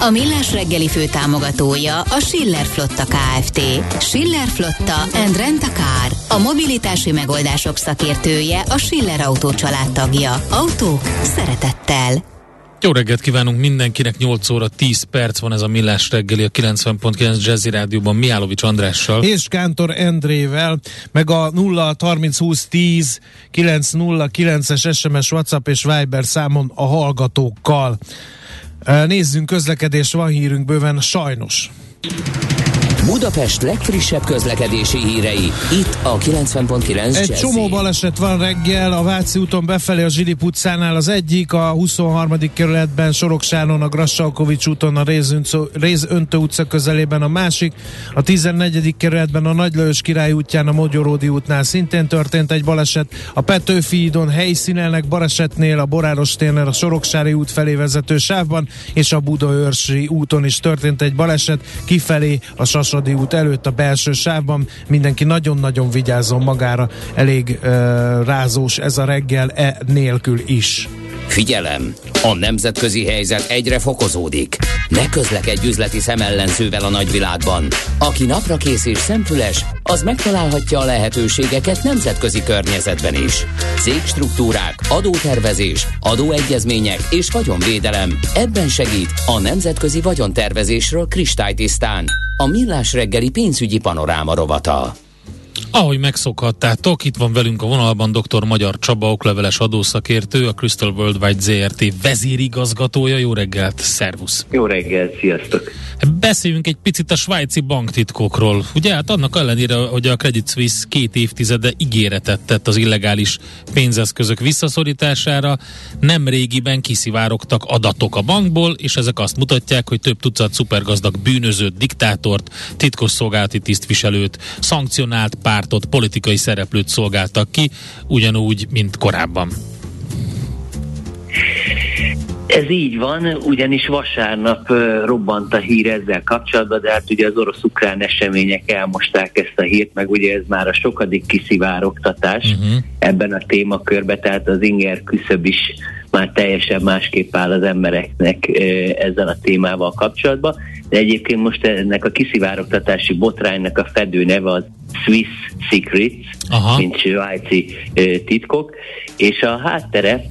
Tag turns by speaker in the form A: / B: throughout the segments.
A: A Millás reggeli fő támogatója a Schiller Flotta KFT. Schiller Flotta and Rent a Car. A mobilitási megoldások szakértője a Schiller Autó tagja. Autók szeretettel.
B: Jó reggelt kívánunk mindenkinek, 8 óra 10 perc van ez a Millás reggeli a 90.9 Jazzy Rádióban Miálovics Andrással.
C: És Kántor Endrével, meg a 0 30 20 10 909-es SMS, WhatsApp és Viber számon a hallgatókkal. Nézzünk közlekedés, van hírünk bőven, sajnos.
D: Budapest legfrissebb közlekedési hírei, itt a 90.9
C: Egy
D: Jazzy.
C: csomó baleset van reggel, a Váci úton befelé a Zsilip utcánál az egyik, a 23. kerületben Soroksáron, a Grassalkovics úton, a Rézöntő utca közelében a másik, a 14. kerületben a Nagylajos Király útján, a Mogyoródi útnál szintén történt egy baleset, a Petőfi hídon helyszínelnek balesetnél, a Boráros térnél a Soroksári út felé vezető sávban, és a Budaörsi úton is történt egy baleset, kifelé a Sasad Maradi út előtt a belső sávban. Mindenki nagyon-nagyon vigyázzon magára, elég uh, rázós ez a reggel e nélkül is.
D: Figyelem! A nemzetközi helyzet egyre fokozódik. Ne közlekedj üzleti szemellenzővel a nagyvilágban. Aki napra kész és szemfüles, az megtalálhatja a lehetőségeket nemzetközi környezetben is. Cégstruktúrák, adótervezés, adóegyezmények és vagyonvédelem. Ebben segít a Nemzetközi Vagyontervezésről kristálytisztán. A Millás reggeli pénzügyi panoráma rovata.
B: Ahogy megszokhattátok, itt van velünk a vonalban dr. Magyar Csaba, okleveles adószakértő, a Crystal Worldwide ZRT vezérigazgatója. Jó reggelt, szervusz!
E: Jó reggelt, sziasztok!
B: Beszéljünk egy picit a svájci banktitkokról. Ugye hát annak ellenére, hogy a Credit Suisse két évtizede ígéretet tett az illegális pénzeszközök visszaszorítására, nem régiben kiszivárogtak adatok a bankból, és ezek azt mutatják, hogy több tucat szupergazdag bűnözőt, diktátort, titkos szolgálati tisztviselőt, szankcionált pártot, politikai szereplőt szolgáltak ki, ugyanúgy, mint korábban.
E: Ez így van, ugyanis vasárnap robbant a hír ezzel kapcsolatban, de hát ugye az orosz-ukrán események elmosták ezt a hírt, meg ugye ez már a sokadik kiszivárogtatás uh-huh. ebben a témakörben, tehát az inger küszöb is már teljesen másképp áll az embereknek ezzel a témával kapcsolatban. De egyébként most ennek a kiszivárogtatási botránynak a fedő neve az Swiss Secrets, Aha. mint svájci titkok, és a háttere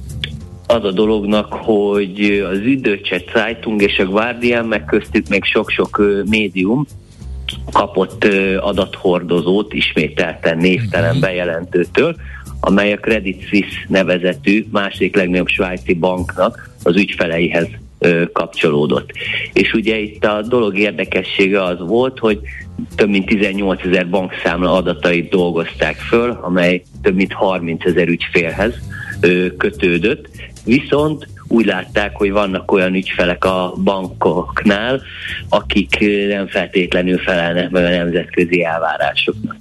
E: az a dolognak, hogy az Üdöcse Zeitung és a Guardian, meg köztük még sok-sok médium kapott adathordozót ismételten névtelen mhm. bejelentőtől, amely a Credit Suisse nevezetű második legnagyobb svájci banknak az ügyfeleihez kapcsolódott. És ugye itt a dolog érdekessége az volt, hogy több mint 18 ezer bankszámla adatait dolgozták föl, amely több mint 30 ezer ügyfélhez kötődött, viszont úgy látták, hogy vannak olyan ügyfelek a bankoknál, akik nem feltétlenül felelnek meg a nemzetközi elvárásoknak.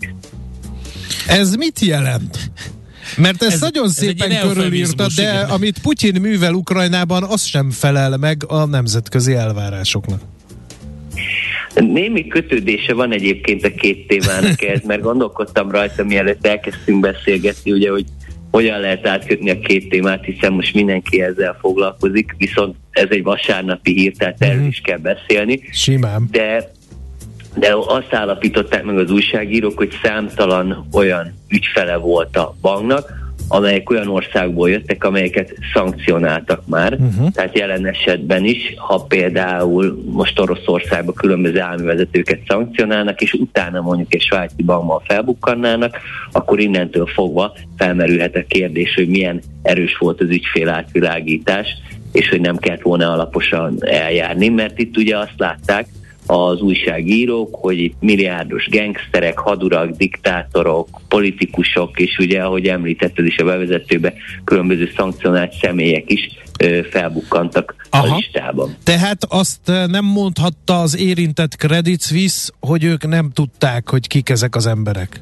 C: Ez mit jelent? Mert ezt ez, nagyon szépen ez körülírta, de igen. amit Putyin művel Ukrajnában, az sem felel meg a nemzetközi elvárásoknak.
E: Némi kötődése van egyébként a két témának ez, mert gondolkodtam rajta, mielőtt elkezdtünk beszélgetni, ugye, hogy hogyan lehet átkötni a két témát, hiszen most mindenki ezzel foglalkozik, viszont ez egy vasárnapi hír, tehát erről uh-huh. is kell beszélni.
C: Simán.
E: De de azt állapították meg az újságírók, hogy számtalan olyan ügyfele volt a banknak, amelyek olyan országból jöttek, amelyeket szankcionáltak már. Uh-huh. Tehát jelen esetben is, ha például most Oroszországban különböző állami vezetőket szankcionálnak, és utána mondjuk egy svájci bankban felbukkannának, akkor innentől fogva felmerülhet a kérdés, hogy milyen erős volt az ügyfél átvilágítás, és hogy nem kellett volna alaposan eljárni, mert itt ugye azt látták, az újságírók, hogy itt milliárdos gengszterek, hadurak, diktátorok, politikusok, és ugye, ahogy említetted is a bevezetőbe, különböző szankcionált személyek is ö, felbukkantak Aha. a listában.
C: Tehát azt nem mondhatta az érintett Credit Suisse, hogy ők nem tudták, hogy kik ezek az emberek?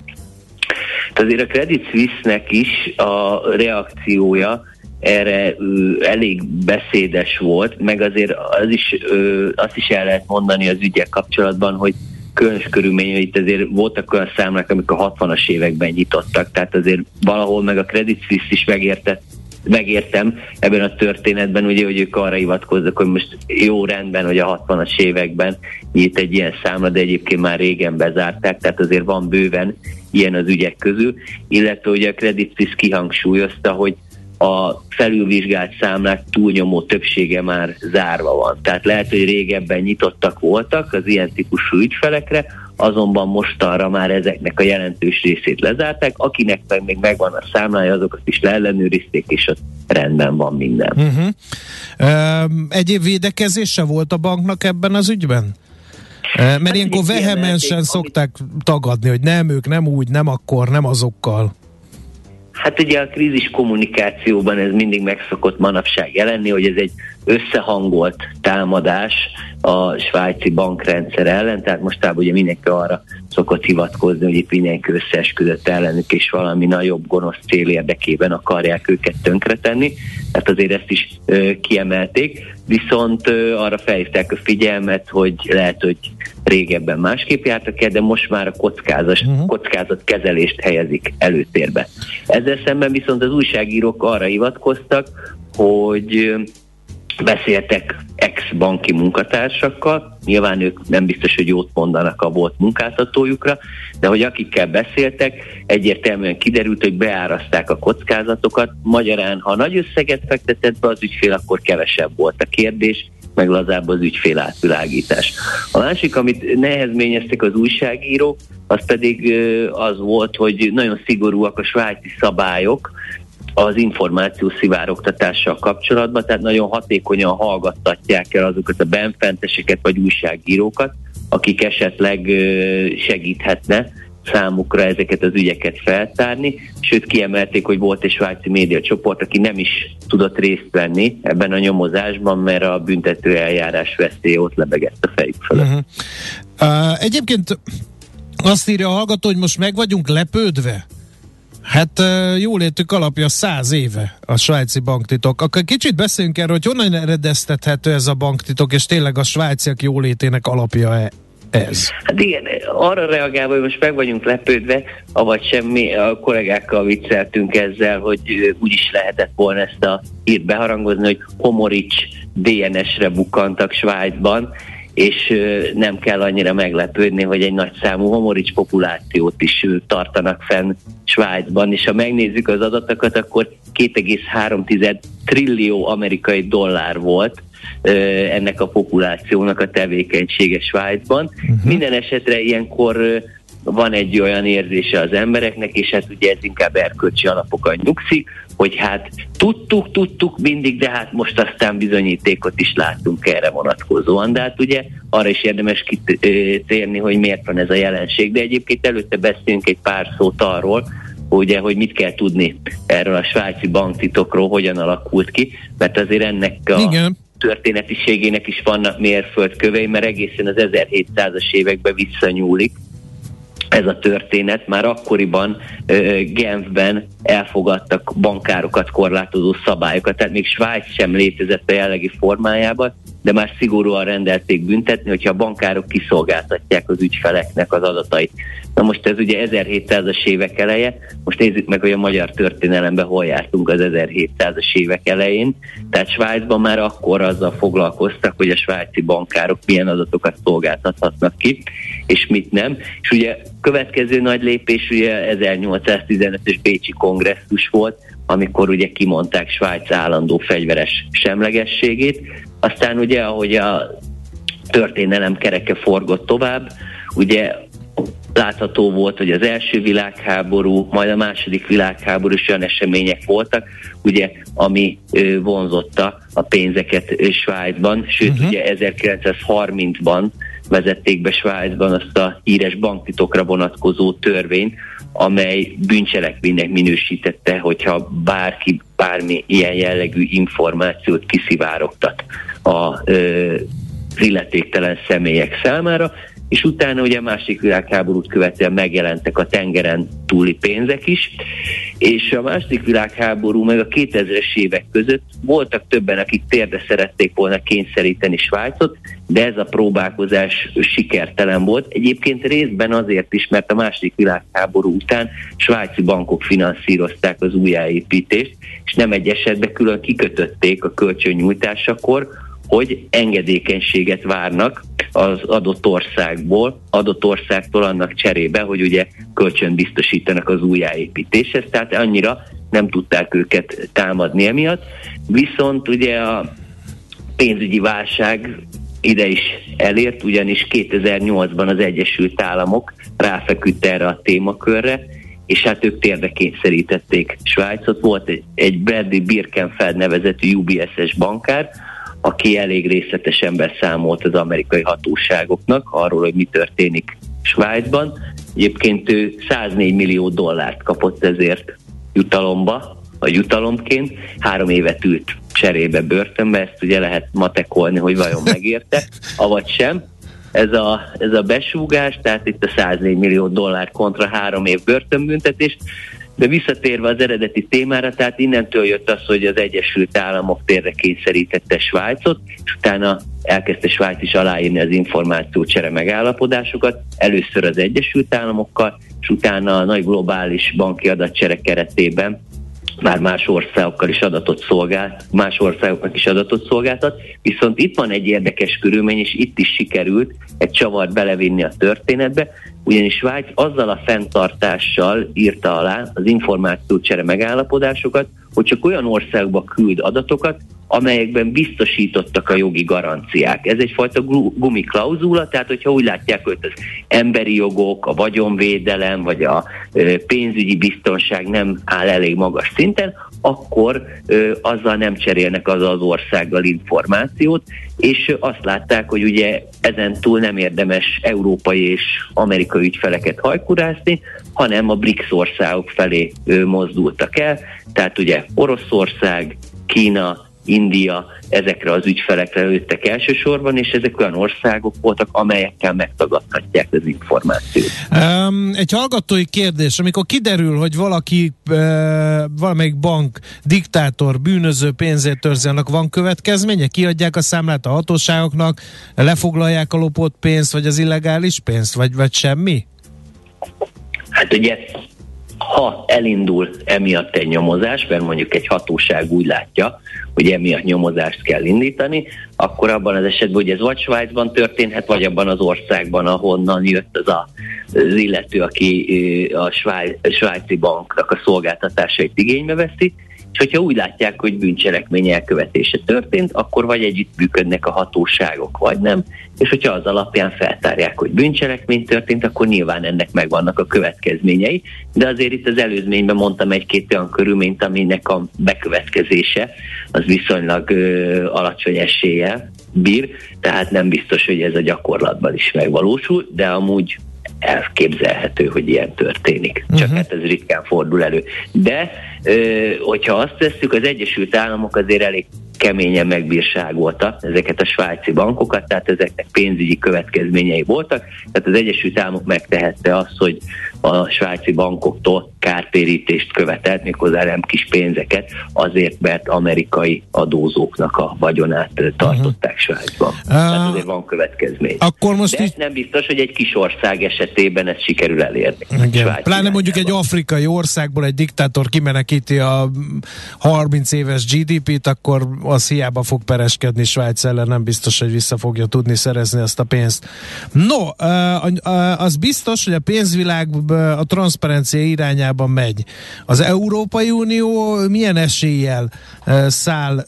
E: Hát azért a Credit Suisse-nek is a reakciója erre ö, elég beszédes volt, meg azért az is, ö, azt is el lehet mondani az ügyek kapcsolatban, hogy különös körülmény, itt azért voltak olyan számlák, amik a 60-as években nyitottak, tehát azért valahol meg a Credit Suisse is megértett megértem ebben a történetben, ugye, hogy ők arra hivatkoznak, hogy most jó rendben, hogy a 60-as években nyit egy ilyen számla, de egyébként már régen bezárták, tehát azért van bőven ilyen az ügyek közül, illetve ugye a Credit Suisse kihangsúlyozta, hogy a felülvizsgált számlák túlnyomó többsége már zárva van. Tehát lehet, hogy régebben nyitottak voltak az ilyen típusú ügyfelekre, azonban mostanra már ezeknek a jelentős részét lezárták, akinek meg még megvan a számlája, azokat is leellenőrizték, és ott rendben van minden. Uh-huh.
C: Egyéb védekezése volt a banknak ebben az ügyben? Mert hát ilyenkor vehemensen szokták amit... tagadni, hogy nem, ők nem úgy, nem akkor, nem azokkal.
E: Hát ugye a krízis kommunikációban ez mindig megszokott manapság jelenni, hogy ez egy összehangolt támadás a svájci bankrendszer ellen, tehát mostában ugye mindenki arra szokott hivatkozni, hogy itt mindenki összeesküdött ellenük, és valami nagyobb gonosz cél érdekében akarják őket tönkretenni, tehát azért ezt is ö, kiemelték, viszont ö, arra felhívták a figyelmet, hogy lehet, hogy régebben másképp jártak el, de most már a kockázat, uh-huh. kockázat kezelést helyezik előtérbe. Ezzel szemben viszont az újságírók arra hivatkoztak, hogy beszéltek ex-banki munkatársakkal, nyilván ők nem biztos, hogy jót mondanak a volt munkáltatójukra, de hogy akikkel beszéltek, egyértelműen kiderült, hogy beáraszták a kockázatokat, magyarán, ha nagy összeget fektetett be az ügyfél, akkor kevesebb volt a kérdés, meg lazább az ügyfél átvilágítás. A másik, amit nehezményeztek az újságírók, az pedig az volt, hogy nagyon szigorúak a svájci szabályok, az információ szivárogtatással kapcsolatban, tehát nagyon hatékonyan hallgattatják el azokat a benfenteseket vagy újságírókat, akik esetleg segíthetne számukra ezeket az ügyeket feltárni, sőt kiemelték, hogy volt egy svájci média csoport, aki nem is tudott részt venni ebben a nyomozásban, mert a büntető eljárás veszélye ott lebegett a fejük fölött. Uh-huh.
C: Uh, egyébként azt írja a hallgató, hogy most meg vagyunk lepődve Hát jólétük alapja száz éve a svájci banktitok. Akkor kicsit beszéljünk erről, hogy honnan eredeztethető ez a banktitok, és tényleg a svájciak jólétének alapja ez?
E: Hát igen, arra reagálva, hogy most meg vagyunk lepődve, avagy semmi, a kollégákkal vicceltünk ezzel, hogy úgy is lehetett volna ezt a hírt beharangozni, hogy Homorics DNS-re bukkantak Svájcban, és nem kell annyira meglepődni, hogy egy nagy számú homorics populációt is tartanak fenn Svájcban, és ha megnézzük az adatokat, akkor 2,3 trillió amerikai dollár volt ennek a populációnak a tevékenysége Svájcban. Uh-huh. Minden esetre ilyenkor van egy olyan érzése az embereknek, és hát ugye ez inkább erkölcsi alapokon nyugszik, hogy hát tudtuk, tudtuk mindig, de hát most aztán bizonyítékot is láttunk erre vonatkozóan. De hát ugye arra is érdemes kitérni, hogy miért van ez a jelenség. De egyébként előtte beszélünk egy pár szót arról, ugye, hogy mit kell tudni erről a svájci banktitokról, hogyan alakult ki, mert azért ennek a Igen. történetiségének is vannak mérföldkövei, mert egészen az 1700-as években visszanyúlik, ez a történet. Már akkoriban Genfben elfogadtak bankárokat korlátozó szabályokat, tehát még Svájc sem létezett a jellegi formájában, de már szigorúan rendelték büntetni, hogyha a bankárok kiszolgáltatják az ügyfeleknek az adatait. Na most ez ugye 1700-as évek eleje, most nézzük meg, hogy a magyar történelemben hol jártunk az 1700-as évek elején. Tehát Svájcban már akkor azzal foglalkoztak, hogy a svájci bankárok milyen adatokat szolgáltathatnak ki, és mit nem. És ugye következő nagy lépés ugye 1815-ös Bécsi kongresszus volt, amikor ugye kimondták Svájc állandó fegyveres semlegességét. Aztán ugye, ahogy a történelem kereke forgott tovább, ugye látható volt, hogy az első világháború, majd a második világháború is olyan események voltak, ugye, ami vonzotta a pénzeket Svájcban, sőt, uh-huh. ugye 1930-ban vezették be Svájcban azt a híres banktitokra vonatkozó törvényt, amely bűncselekménynek minősítette, hogyha bárki bármi ilyen jellegű információt kiszivárogtat a ö, illetéktelen személyek számára, és utána ugye a másik világháborút követően megjelentek a tengeren túli pénzek is, és a második világháború meg a 2000-es évek között voltak többen, akik térde szerették volna kényszeríteni Svájcot, de ez a próbálkozás sikertelen volt. Egyébként részben azért is, mert a második világháború után svájci bankok finanszírozták az újjáépítést, és nem egy esetben külön kikötötték a kölcsönnyújtásakor, hogy engedékenységet várnak az adott országból, adott országtól annak cserébe, hogy ugye kölcsön biztosítanak az újjáépítéshez, tehát annyira nem tudták őket támadni emiatt. Viszont ugye a pénzügyi válság ide is elért, ugyanis 2008-ban az Egyesült Államok ráfeküdt erre a témakörre, és hát ők térde kényszerítették Svájcot. Volt egy, egy Bradley Birkenfeld nevezetű UBS-es bankár, aki elég részletesen beszámolt az amerikai hatóságoknak arról, hogy mi történik Svájcban. Egyébként ő 104 millió dollárt kapott ezért jutalomba, a jutalomként. Három évet ült cserébe börtönbe, ezt ugye lehet matekolni, hogy vajon megérte, avagy sem. Ez a, ez a besúgás, tehát itt a 104 millió dollár kontra három év börtönbüntetés. De visszatérve az eredeti témára, tehát innentől jött az, hogy az Egyesült Államok térre kényszerítette Svájcot, és utána elkezdte Svájc is aláírni az információcsere megállapodásokat, először az Egyesült Államokkal, és utána a nagy globális banki adatcsere keretében már más országokkal is adatot szolgált, más országoknak is adatot szolgáltat, viszont itt van egy érdekes körülmény, és itt is sikerült egy csavart belevinni a történetbe, ugyanis Svájc azzal a fenntartással írta alá az információcsere megállapodásokat, hogy csak olyan országba küld adatokat, amelyekben biztosítottak a jogi garanciák. Ez egyfajta gumiklauzula, tehát hogyha úgy látják, hogy az emberi jogok, a vagyonvédelem vagy a pénzügyi biztonság nem áll elég magas szinten, akkor ö, azzal nem cserélnek az az országgal információt, és azt látták, hogy ugye ezen túl nem érdemes európai és amerikai ügyfeleket hajkurászni, hanem a BRICS országok felé mozdultak el, tehát ugye Oroszország, Kína, India ezekre az ügyfelekre lőttek elsősorban, és ezek olyan országok voltak, amelyekkel megtagadhatják az információt.
C: Um, egy hallgatói kérdés, amikor kiderül, hogy valaki, uh, valamelyik bank diktátor, bűnöző pénzét törzi, annak van következménye? Kiadják a számlát a hatóságoknak, lefoglalják a lopott pénzt, vagy az illegális pénzt, vagy, vagy semmi?
E: Hát ugye ha elindul emiatt egy nyomozás, mert mondjuk egy hatóság úgy látja, hogy emiatt nyomozást kell indítani, akkor abban az esetben, hogy ez vagy Svájcban történhet, vagy abban az országban, ahonnan jött az a, az illető, aki a svájci banknak a szolgáltatásait igénybe veszi, és hogyha úgy látják, hogy bűncselekmény elkövetése történt, akkor vagy együttműködnek a hatóságok, vagy nem, és hogyha az alapján feltárják, hogy bűncselekmény történt, akkor nyilván ennek megvannak a következményei, de azért itt az előzményben mondtam egy-két olyan körülményt, aminek a bekövetkezése az viszonylag ö, alacsony eséllyel bír, tehát nem biztos, hogy ez a gyakorlatban is megvalósul, de amúgy elképzelhető, hogy ilyen történik. Csak uh-huh. hát ez ritkán fordul elő. De hogyha azt tesszük, az Egyesült Államok azért elég keményen megbírságolta ezeket a svájci bankokat, tehát ezeknek pénzügyi következményei voltak, tehát az Egyesült Államok megtehette azt, hogy a svájci bankoktól kártérítést követelt, méghozzá nem kis pénzeket, azért, mert amerikai adózóknak a vagyonát tartották uh-huh. Svájcban. Uh, Tehát azért van következmény.
C: Akkor most
E: De így... nem biztos, hogy egy kis ország esetében ezt sikerül elérni.
C: Igen. Pláne mondjuk egy afrikai országból egy diktátor kimenekíti a 30 éves GDP-t, akkor az hiába fog pereskedni Svájc ellen, nem biztos, hogy vissza fogja tudni szerezni ezt a pénzt. No, az biztos, hogy a pénzvilág a transzparencia irányában megy. Az Európai Unió milyen eséllyel száll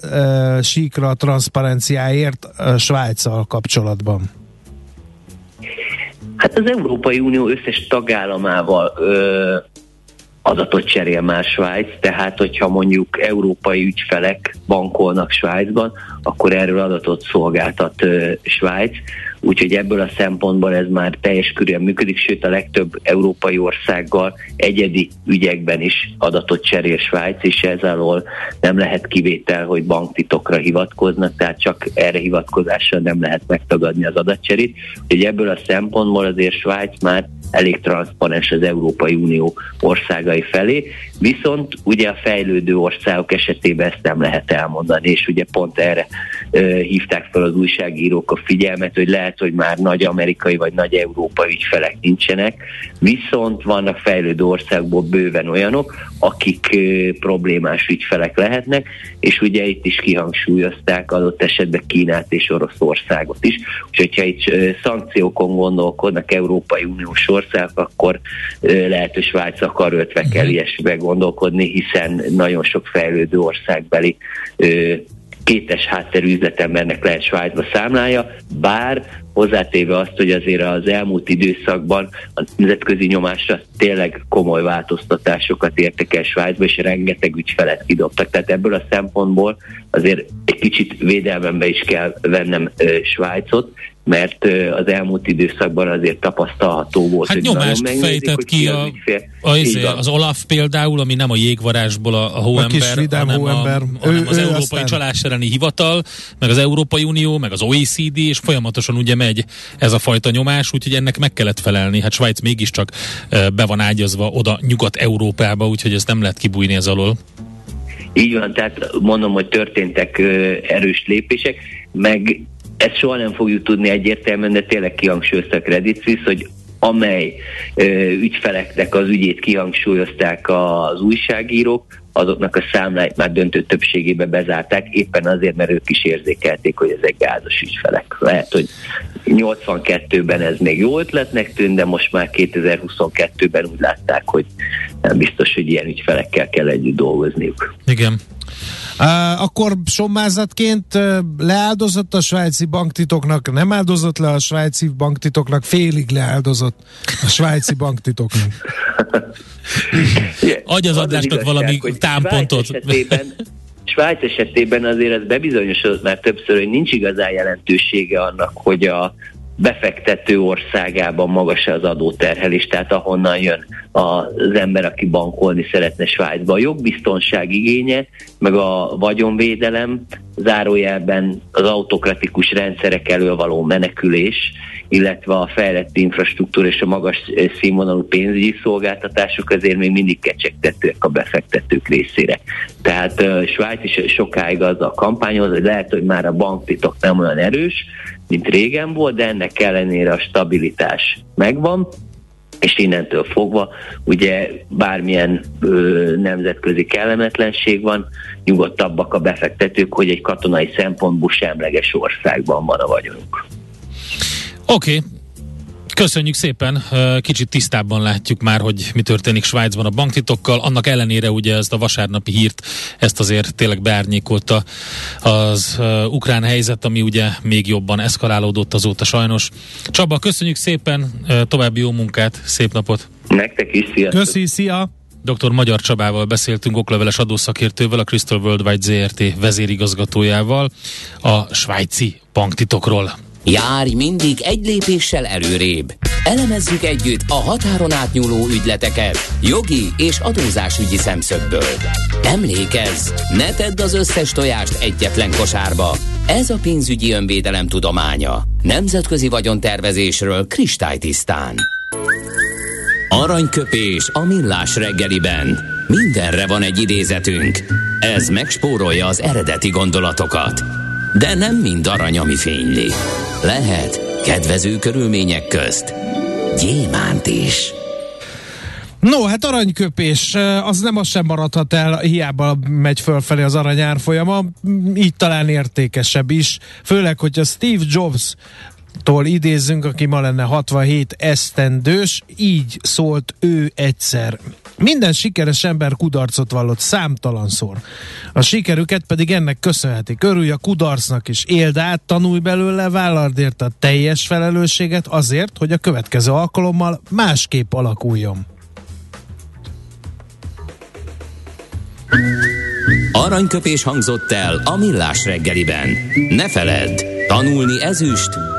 C: síkra a transzparenciáért Svájccal kapcsolatban?
E: Hát az Európai Unió összes tagállamával ö, adatot cserél már Svájc, tehát hogyha mondjuk európai ügyfelek bankolnak Svájcban, akkor erről adatot szolgáltat ö, Svájc. Úgyhogy ebből a szempontból ez már teljes körülön működik, sőt a legtöbb európai országgal egyedi ügyekben is adatot cserél Svájc, és ez alól nem lehet kivétel, hogy banktitokra hivatkoznak, tehát csak erre hivatkozással nem lehet megtagadni az adatcserét. Úgyhogy ebből a szempontból azért Svájc már elég transzparens az Európai Unió országai felé, viszont ugye a fejlődő országok esetében ezt nem lehet elmondani, és ugye pont erre ö, hívták fel az újságírók a figyelmet, hogy lehet, hogy már nagy amerikai vagy nagy európai ügyfelek nincsenek, viszont vannak fejlődő országból bőven olyanok, akik ö, problémás ügyfelek lehetnek, és ugye itt is kihangsúlyozták adott esetben Kínát és Oroszországot is, úgyhogy ha itt ö, szankciókon gondolkodnak Európai Uniós ország, akkor lehet, hogy Svájc akar ötve kell ilyesmibe gondolkodni, hiszen nagyon sok fejlődő országbeli kétes hátterű üzletembernek lehet Svájcba számlája, bár hozzátéve azt, hogy azért az elmúlt időszakban a nemzetközi nyomásra tényleg komoly változtatásokat értek el Svájcba, és rengeteg ügyfelet kidobtak. Tehát ebből a szempontból azért egy kicsit védelmembe is kell vennem Svájcot, mert az elmúlt időszakban azért tapasztalható volt.
B: Hát nyomást fejtett ki a, a, izé, az, az Olaf például, ami nem a jégvarásból a, a hóember, a hanem, hóember. A, hanem ő, az ő Európai aztán... Csalás elleni Hivatal, meg az Európai Unió, meg az OECD, és folyamatosan ugye megy ez a fajta nyomás, úgyhogy ennek meg kellett felelni. Hát Svájc mégiscsak be van ágyazva oda Nyugat-Európába, úgyhogy ezt nem lehet kibújni ez alól.
E: Így van, tehát mondom, hogy történtek erős lépések, meg ezt soha nem fogjuk tudni egyértelműen, de tényleg kihangsúlyozta a Credit Suisse, hogy amely ö, ügyfeleknek az ügyét kihangsúlyozták az újságírók, azoknak a számláit már döntő többségébe bezárták, éppen azért, mert ők is érzékelték, hogy ezek gázos ügyfelek. Lehet, hogy 82-ben ez még jó ötletnek tűnt, de most már 2022-ben úgy látták, hogy nem biztos, hogy ilyen ügyfelekkel kell együtt dolgozniuk.
B: Igen.
C: Uh, akkor sommázatként uh, leáldozott a svájci banktitoknak, nem áldozott le a svájci banktitoknak, félig leáldozott a svájci banktitoknak.
B: Adj az adásnak valami támpontot.
E: Svájc esetében, Svájc esetében azért ez bebizonyosodott már többször, hogy nincs igazán jelentősége annak, hogy a befektető országában magas az adóterhelés, tehát ahonnan jön az ember, aki bankolni szeretne Svájcba. A jogbiztonság igénye, meg a vagyonvédelem, zárójelben az autokratikus rendszerek elől való menekülés, illetve a fejlett infrastruktúra és a magas színvonalú pénzügyi szolgáltatások azért még mindig kecsegtetőek a befektetők részére. Tehát uh, Svájc is sokáig az a kampányoz, hogy lehet, hogy már a banktitok nem olyan erős, mint régen volt, de ennek ellenére a stabilitás megvan, és innentől fogva ugye bármilyen ö, nemzetközi kellemetlenség van, nyugodtabbak a befektetők, hogy egy katonai szempontból semleges országban van a vagyonuk.
B: Oké, okay. Köszönjük szépen, kicsit tisztábban látjuk már, hogy mi történik Svájcban a banktitokkal. Annak ellenére ugye ezt a vasárnapi hírt, ezt azért tényleg beárnyékolta az ukrán helyzet, ami ugye még jobban eszkalálódott azóta sajnos. Csaba, köszönjük szépen, további jó munkát, szép napot!
E: Nektek is, sziasztok!
C: Köszi, szia!
B: Dr. Magyar Csabával beszéltünk, okleveles adószakértővel, a Crystal Worldwide ZRT vezérigazgatójával a svájci banktitokról.
D: Járj mindig egy lépéssel előrébb. Elemezzük együtt a határon átnyúló ügyleteket jogi és adózásügyi szemszögből. Emlékezz, ne tedd az összes tojást egyetlen kosárba. Ez a pénzügyi önvédelem tudománya. Nemzetközi vagyontervezésről kristálytisztán. Aranyköpés a millás reggeliben. Mindenre van egy idézetünk. Ez megspórolja az eredeti gondolatokat. De nem mind arany, ami fényli. Lehet kedvező körülmények közt gyémánt is.
C: No, hát aranyköpés, az nem az sem maradhat el, hiába megy fölfelé az aranyár folyama, így talán értékesebb is, főleg, hogyha Steve Jobs tól idézzünk, aki ma lenne 67 esztendős, így szólt ő egyszer. Minden sikeres ember kudarcot vallott számtalanszor. A sikerüket pedig ennek köszönhetik. Örülj a kudarcnak is, éld át, tanulj belőle, vállald érte a teljes felelősséget azért, hogy a következő alkalommal másképp alakuljon.
D: Aranyköpés hangzott el a millás reggeliben. Ne feledd, tanulni ezüst,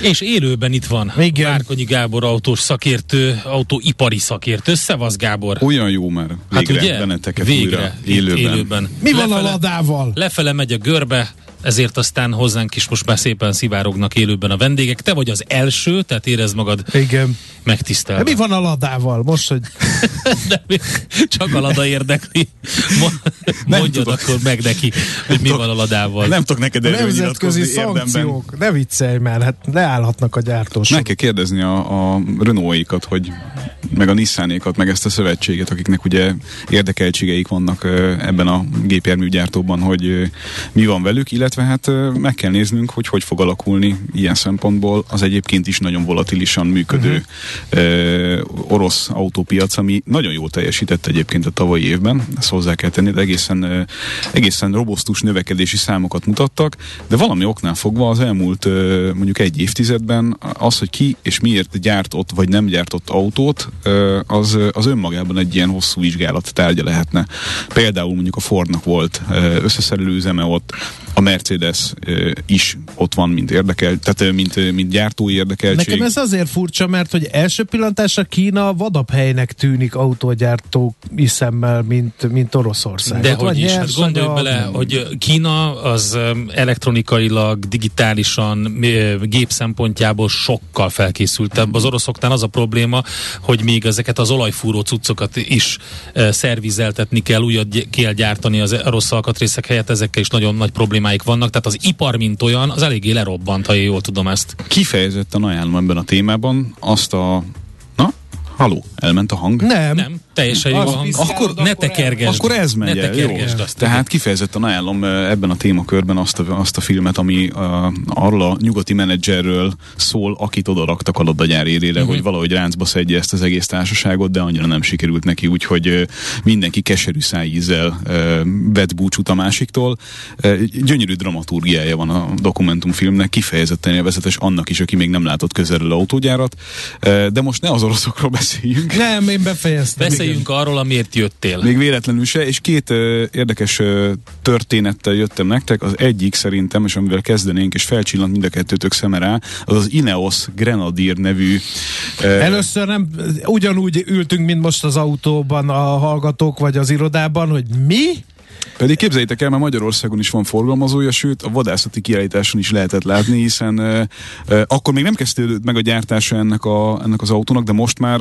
B: És élőben itt van
C: Igen.
B: Márkonyi Gábor autós szakértő, autóipari szakértő. Szevasz Gábor!
F: Olyan jó már. Végre
B: hát ugye?
F: benneteket
B: Végre,
F: újra élőben.
B: élőben.
C: Mi van a
B: Lefele-
C: ladával?
B: Lefele megy a görbe, ezért aztán hozzánk is most már szépen szivárognak élőben a vendégek. Te vagy az első, tehát érezd magad
C: Igen.
B: megtisztelve.
C: De mi van a ladával? Most, hogy
B: De mi- csak a lada érdekli. Mo- Mondjad akkor meg neki, hogy mi van a ladával.
F: Nem tudok neked erről
C: nemzetközi
F: nyilatkozni érdemben.
C: szankciók. Ne viccelj már, hát leállhatnak a gyártósok.
F: Meg kell kérdezni a, a Renault-ékat, hogy meg a Nissanékat, meg ezt a szövetséget, akiknek ugye érdekeltségeik vannak ebben a gépjárműgyártóban, hogy mi van velük, illetve hát ö, meg kell néznünk, hogy hogy fog alakulni ilyen szempontból az egyébként is nagyon volatilisan működő uh-huh. orosz autópiac, ami nagyon jól teljesített egyébként a tavalyi évben, ezt hozzá kell tenni, de egészen, egészen robosztus növekedési számokat mutattak, de valami oknál fogva az elmúlt mondjuk egy évtizedben az, hogy ki és miért gyártott vagy nem gyártott autót, az, az önmagában egy ilyen hosszú vizsgálat tárgya lehetne. Például mondjuk a Fordnak volt összeszerelő üzeme ott, a Mercedes is ott van, mint érdekel, tehát mint, mint gyártói érdekeltség.
C: Nekem ez azért furcsa, mert hogy első pillantásra Kína vadabb helynek tűnik autógyártó szemmel, mint, mint Oroszország.
B: De
C: Ott van
B: hogy is, hát gondolj bele, hogy Kína az elektronikailag, digitálisan, gép szempontjából sokkal felkészültebb. Az oroszoknál az a probléma, hogy még ezeket az olajfúró cuccokat is szervizeltetni kell, újat kell gyártani az orosz alkatrészek helyett, ezekkel is nagyon nagy problémáik vannak, tehát az ipar, mint olyan, az eléggé lerobbant, ha én jól tudom ezt.
F: Kifejezetten ajánlom ebben a témában azt a... Na, haló, elment a hang?
C: Nem.
B: Nem, teljesen jó a hang. Akkor ne tekergesd.
F: Akkor ez megy
B: Ne
F: el, jó.
B: tekergesd azt.
F: Tehát kifejezetten ajánlom ebben a témakörben azt a, azt a filmet, ami uh, arról a nyugati menedzserről szól, akit oda raktak a labdagyár élére,
B: Mhm.
F: uh-huh. hogy valahogy ráncba szedje ezt az egész társaságot, de annyira nem sikerült neki, úgyhogy uh, mindenki keserű szájízzel uh, vett búcsút a másiktól. Uh, gyönyörű dramaturgiája van a dokumentumfilmnek, kifejezetten élvezetes annak is, aki még nem látott közelről autógyárat, uh, de most ne az oroszokról beszéljünk.
C: Nem, én befejeztem.
B: Beszéljünk arról, amiért jöttél.
F: Még véletlenül se, és két ö, érdekes ö, történettel jöttem nektek. Az egyik szerintem, és amivel kezdenénk, és felcsillant mind a kettőtök szeme rá, az az Ineos Grenadier nevű ö,
C: Először nem, ugyanúgy ültünk, mint most az autóban a hallgatók, vagy az irodában, hogy mi?
F: Pedig képzeljétek el, már Magyarországon is van forgalmazója, sőt a vadászati kiállításon is lehetett látni, hiszen ö, ö, akkor még nem kezdődött meg a gyártása ennek, a, ennek az autónak, de most már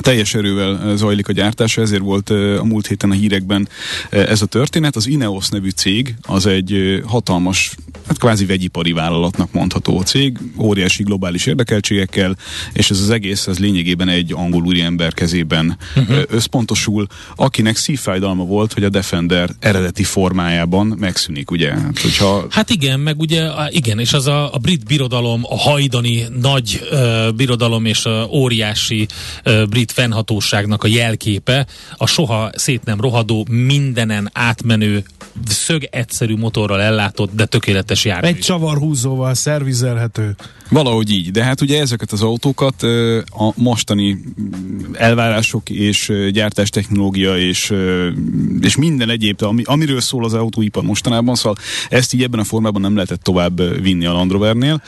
F: teljes erővel ö, zajlik a gyártása, ezért volt ö, a múlt héten a hírekben ö, ez a történet. Az Ineos nevű cég az egy hatalmas, hát kvázi vegyipari vállalatnak mondható cég, óriási globális érdekeltségekkel, és ez az egész, ez lényegében egy angol úriember kezében uh-huh. összpontosul, akinek szívfájdalma volt, hogy a Defender eredeti formájában megszűnik, ugye? Hát, hogyha
B: Hát igen, meg ugye, igen, és az a, a brit birodalom, a hajdani nagy ö, birodalom és a óriási ö, brit fennhatóságnak a jelképe, a soha szét nem rohadó, mindenen átmenő, szög egyszerű motorral ellátott, de tökéletes jármű.
C: Egy csavarhúzóval szervizelhető.
F: Valahogy így, de hát ugye ezeket az autókat a mostani mm, elvárások és gyártástechnológia és, és minden egyéb, ami, amiről szól az autóipar mostanában, szóval ezt így ebben a formában nem lehetett tovább vinni a Land Rovernél.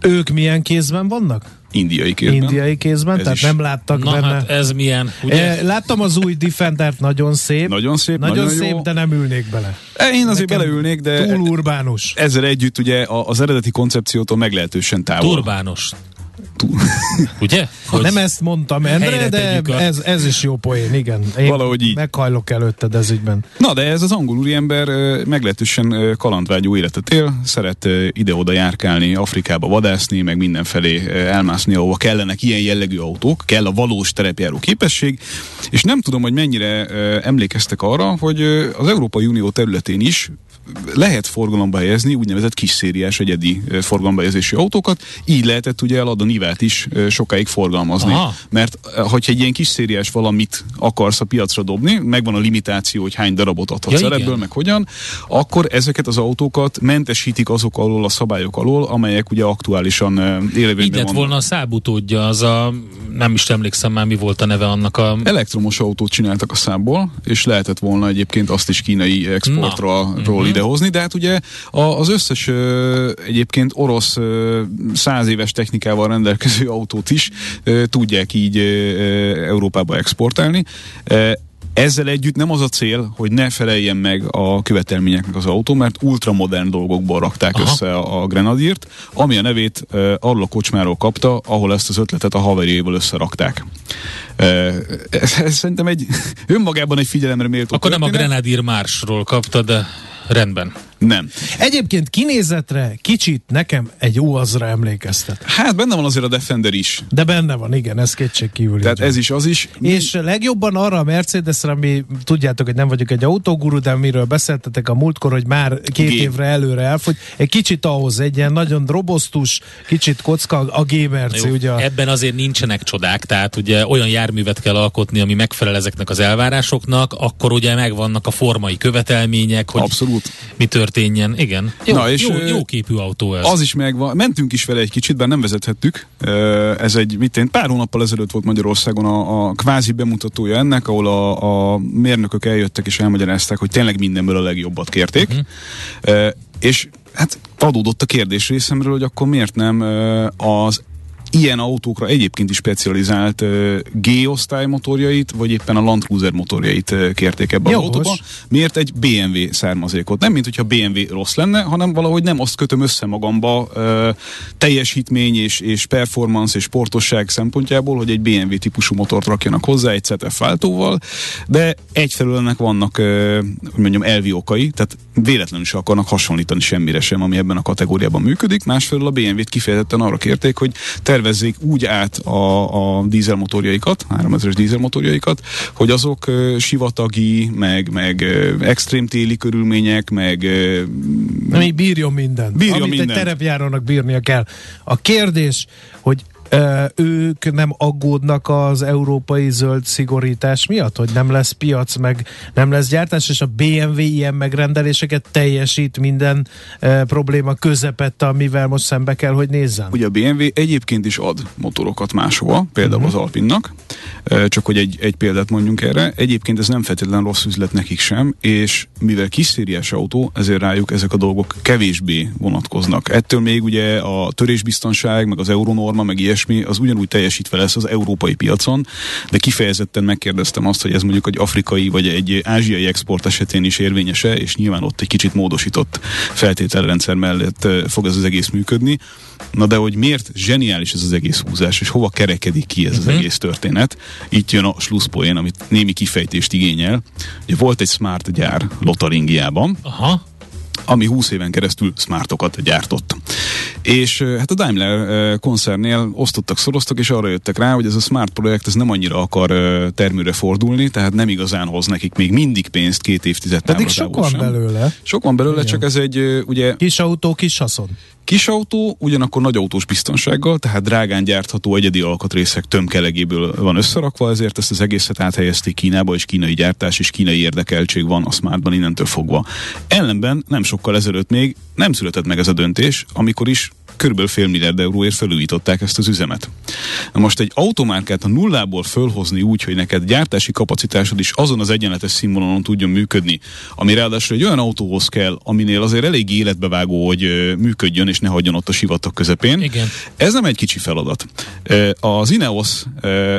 C: Ők milyen kézben vannak?
F: Indiai kézben.
C: Indiai kézben,
F: Ez
C: tehát
F: is.
C: nem láttak
B: Na
C: benne.
B: hát ez milyen, ugye?
C: Eh, Láttam az új Defendert, nagyon szép.
F: Nagyon szép,
C: nagyon,
F: nagyon
C: szép,
F: jó.
C: de nem ülnék bele.
F: Én azért
C: Nekem
F: beleülnék, de
C: Túl urbánus.
F: ezzel együtt ugye a- az eredeti koncepciótól meglehetősen távol.
B: Turbános. Ugye? Hogy
C: Nem ezt mondtam, Endre, de
B: a-
C: ez, ez is jó poén, igen. Én
F: Valahogy így.
C: Meghajlok előtted ez ügyben.
F: Na, de ez az angol úriember meglehetősen ö, kalandvágyó életet él, szeret ide-oda járkálni, Afrikába vadászni, meg mindenfelé elmászni, ahova kellenek ilyen jellegű autók, kell a valós terepjáró képesség, és nem tudom, hogy mennyire emlékeztek arra, hogy az Európai Unió területén is lehet forgalomba helyezni úgynevezett kis szériás egyedi forgalomba helyezési autókat, így lehetett ugye eladni modellát is sokáig forgalmazni. Aha. Mert hogyha egy ilyen kis szériás valamit akarsz a piacra dobni, megvan a limitáció, hogy hány darabot adhatsz ja, ebből, meg hogyan, akkor ezeket az autókat mentesítik azok alól a szabályok alól, amelyek ugye aktuálisan
B: élőben Így lett volna a szábutódja, az a, nem is emlékszem már mi volt a neve annak a...
F: Elektromos autót csináltak a szából, és lehetett volna egyébként azt is kínai exportról uh-huh. Idehozni, de hát ugye az összes egyébként orosz száz éves technikával rendelkező autót is tudják így Európába exportálni. Ezzel együtt nem az a cél, hogy ne feleljen meg a követelményeknek az autó, mert ultramodern dolgokból rakták Aha. össze a, a Grenadiert, ami a nevét uh, arról a kocsmáról kapta, ahol ezt az ötletet a haverjéval összerakták. Uh, ez, ez szerintem egy önmagában egy figyelemre méltó
B: Akkor történet. nem a Grenadier Marsról kapta, de rendben.
F: Nem.
C: Egyébként kinézetre kicsit nekem egy UAZ-ra emlékeztet.
F: Hát benne van azért a Defender is.
C: De benne van, igen, ez kétség kívül.
F: Tehát ez is, az is.
C: És legjobban arra a Mercedesre, ami tudjátok, hogy nem vagyok egy autóguru, de miről beszéltetek a múltkor, hogy már két G. évre előre elfogy. Egy kicsit ahhoz, egy ilyen nagyon robosztus, kicsit kocka a G Merci, Jó, ugye.
B: Ebben azért nincsenek csodák, tehát ugye olyan járművet kell alkotni, ami megfelel ezeknek az elvárásoknak, akkor ugye megvannak a formai követelmények, hogy
F: Abszolút.
B: mi történik történjen. Igen. Jó, Na, és jó, jó képű autó ez.
F: Az is megvan. Mentünk is vele egy kicsit, bár nem vezethettük. Ez egy, mit én, pár hónappal ezelőtt volt Magyarországon a, a kvázi bemutatója ennek, ahol a, a mérnökök eljöttek és elmagyarázták, hogy tényleg mindenből a legjobbat kérték. Uh-huh. És hát adódott a kérdés részemről, hogy akkor miért nem az ilyen autókra egyébként is specializált G-osztály motorjait, vagy éppen a Land Cruiser motorjait kérték ebbe az autóba. Miért egy BMW származékot? Nem, mint hogyha BMW rossz lenne, hanem valahogy nem azt kötöm össze magamba teljesítmény és, és performance és sportosság szempontjából, hogy egy BMW típusú motort rakjanak hozzá egy ZF váltóval, de egyfelől ennek vannak, hogy mondjam, elvi okai, tehát véletlenül is akarnak hasonlítani semmire sem, ami ebben a kategóriában működik, másfelől a BMW-t kifejezetten arra kérték, hogy ter tervezzék úgy át a, a dízelmotorjaikat, 3000-es dízelmotorjaikat, hogy azok sivatagi, meg, meg extrém téli körülmények, meg...
C: Ami bírjon mindent. Bírjon amit mindent. egy terepjárónak bírnia kell. A kérdés, hogy ők nem aggódnak az európai zöld szigorítás miatt, hogy nem lesz piac, meg nem lesz gyártás, és a BMW ilyen megrendeléseket teljesít minden probléma közepette, amivel most szembe kell, hogy nézzen.
F: Ugye a BMW egyébként is ad motorokat máshova, például uh-huh. az Alpinnak, e, csak hogy egy, egy példát mondjunk erre. Egyébként ez nem feltétlenül rossz üzlet nekik sem, és mivel kis autó, ezért rájuk ezek a dolgok kevésbé vonatkoznak. Ettől még ugye a törésbiztonság, meg az euronorma, meg ilyesmi ilyesmi, az ugyanúgy teljesítve lesz az európai piacon, de kifejezetten megkérdeztem azt, hogy ez mondjuk egy afrikai vagy egy ázsiai export esetén is érvényese, és nyilván ott egy kicsit módosított feltételrendszer mellett fog ez az egész működni. Na de hogy miért zseniális ez az egész húzás, és hova kerekedik ki ez uh-huh. az mhm. egész történet, itt jön a slusszpoén, amit némi kifejtést igényel. Ugye volt egy smart gyár Lotaringiában, Aha ami 20 éven keresztül smartokat gyártott. És hát a Daimler koncernnél osztottak, szoroztak, és arra jöttek rá, hogy ez a smart projekt ez nem annyira akar termőre fordulni, tehát nem igazán hoz nekik még mindig pénzt két évtized
C: Pedig sok van sem. belőle.
F: Sok van belőle, Igen. csak ez egy ugye...
C: Kis autó, kis haszon.
F: Kis autó, ugyanakkor nagy autós biztonsággal, tehát drágán gyártható egyedi alkatrészek tömkelegéből van összerakva, ezért ezt az egészet áthelyezték Kínába, és kínai gyártás és kínai érdekeltség van a Smartban innentől fogva. Ellenben nem sokkal ezelőtt még nem született meg ez a döntés, amikor is körülbelül fél milliárd euróért felújították ezt az üzemet. Na most egy automárkát a nullából fölhozni úgy, hogy neked gyártási kapacitásod is azon az egyenletes színvonalon tudjon működni, ami ráadásul egy olyan autóhoz kell, aminél azért elég életbevágó, hogy működjön és ne hagyjon ott a sivatag közepén.
B: Igen.
F: Ez nem egy kicsi feladat. Az Ineos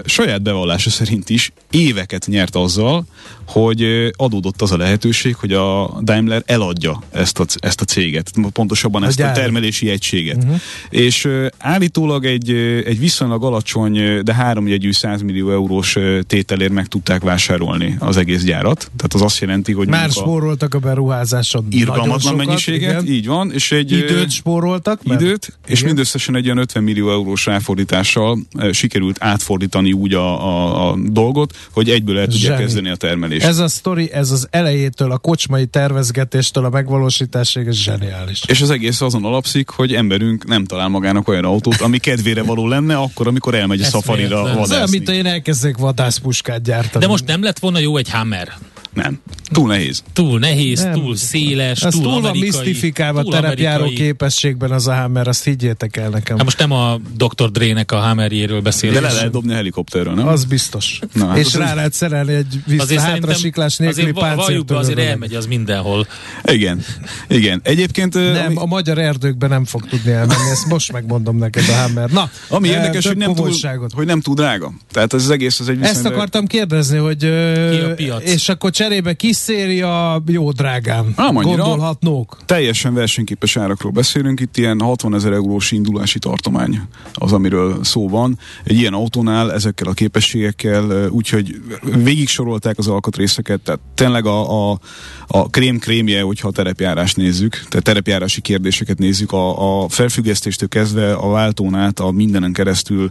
F: saját bevallása szerint is éveket nyert azzal, hogy adódott az a lehetőség, hogy a Daimler eladja ezt a, ezt a céget, pontosabban a ezt gyár. a termelési egységet. Uh-huh. És állítólag egy, egy viszonylag alacsony, de háromjegyű 100 millió eurós tételért meg tudták vásárolni az egész gyárat. Tehát az azt jelenti, hogy
C: már spóroltak a beruházáson.
F: Irgalmatlan mennyiséget, igen. így van. És egy,
C: időt spóroltak.
F: Mert, időt, igen. és mindösszesen egy olyan 50 millió eurós ráfordítással sikerült átfordítani úgy a, a, a dolgot, hogy egyből el tudja kezdeni a termelést.
C: Ez a sztori, ez az elejétől, a kocsmai tervezgetéstől a megvalósításig, ez zseniális.
F: És az egész azon alapszik, hogy emberünk emberünk nem talál magának olyan autót, ami kedvére való lenne, akkor, amikor elmegy a szafarira vadászni.
C: Ez olyan, mint én elkezdek vadászpuskát gyártani.
B: De most nem lett volna jó egy Hammer?
F: Nem. Túl nehéz.
B: Túl nehéz, nem. túl széles,
C: Ez
B: túl,
C: túl
B: amerikai.
C: van misztifikálva terepjáró képességben az a Hammer, azt higgyétek el nekem.
B: Hát most nem a Dr. Dre-nek a Hammerjéről beszélünk.
F: De le lehet dobni a helikopterről, nem?
C: Az biztos. Na, hát és az rá az lehet szerelni egy vissza hátra siklás nélküli
B: páncéltörőt. Azért elmegy az mindenhol.
F: Igen. Igen. Egyébként...
C: Nem, ami... a magyar erdőkben nem fog tudni elmenni, ezt most megmondom neked a Hammer. Na,
F: ami érdekes, hogy nem, túl, hogy nem túl drága. Tehát ez az egész az egy
C: Ezt akartam kérdezni, hogy
B: Ki a piac?
C: és akkor cserébe kis széria, jó drágán.
F: Nem annyira.
C: Gondolhatnók.
F: Teljesen versenyképes árakról beszélünk, itt ilyen 60 ezer eurós indulási tartomány az, amiről szó van. Egy ilyen autónál ezekkel a képességekkel, úgyhogy végig sorolták az alkatrészeket, tehát tényleg a, a, a krém-krémje, hogyha a terepjárást nézzük, tehát terepjárási kérdéseket nézzük, a, a felfüggesztéstől kezdve a váltón át, a mindenen keresztül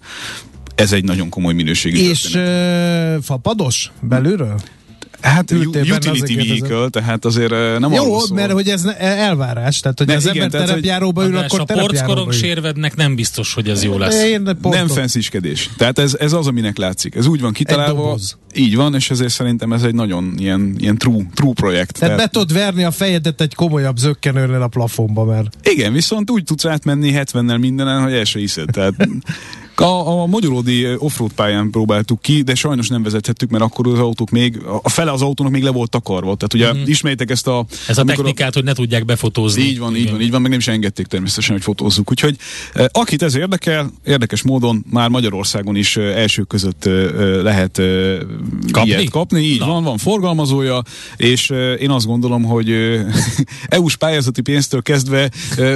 F: ez egy nagyon komoly minőségű
C: És uh, fapados belülről?
F: Hát utility vehicle, tehát azért nem
C: Jó, mert hogy ez elvárás, tehát hogy ne, az igen, ember terepjáróba ül, akkor
B: a porckorong sérvednek nem biztos, hogy ez jó lesz.
F: Én nem fensziskedés. Tehát ez, ez az, aminek látszik. Ez úgy van kitalálva, így van, és ezért szerintem ez egy nagyon ilyen, ilyen true, true projekt.
C: Tehát, tehát be tudod verni a fejedet egy komolyabb zöggenőnél a plafonba, mert...
F: Igen, viszont úgy tudsz átmenni 70-nel mindenen, hogy el se hiszed. Tehát A, a magyaródi offroad pályán próbáltuk ki, de sajnos nem vezethettük, mert akkor az autók még, a fele az autónak még le volt takarva. Tehát ugye mm-hmm. ismétek ezt a...
B: Ez a technikát, a, hogy ne tudják befotózni.
F: Így van, Igen. így van, így van, meg nem is engedték természetesen, hogy fotózzuk. Úgyhogy akit ez érdekel, érdekes módon már Magyarországon is első között eh, lehet eh, kapni? ilyet kapni. Így Na. van, van forgalmazója, és én azt gondolom, hogy EU-s pályázati pénztől kezdve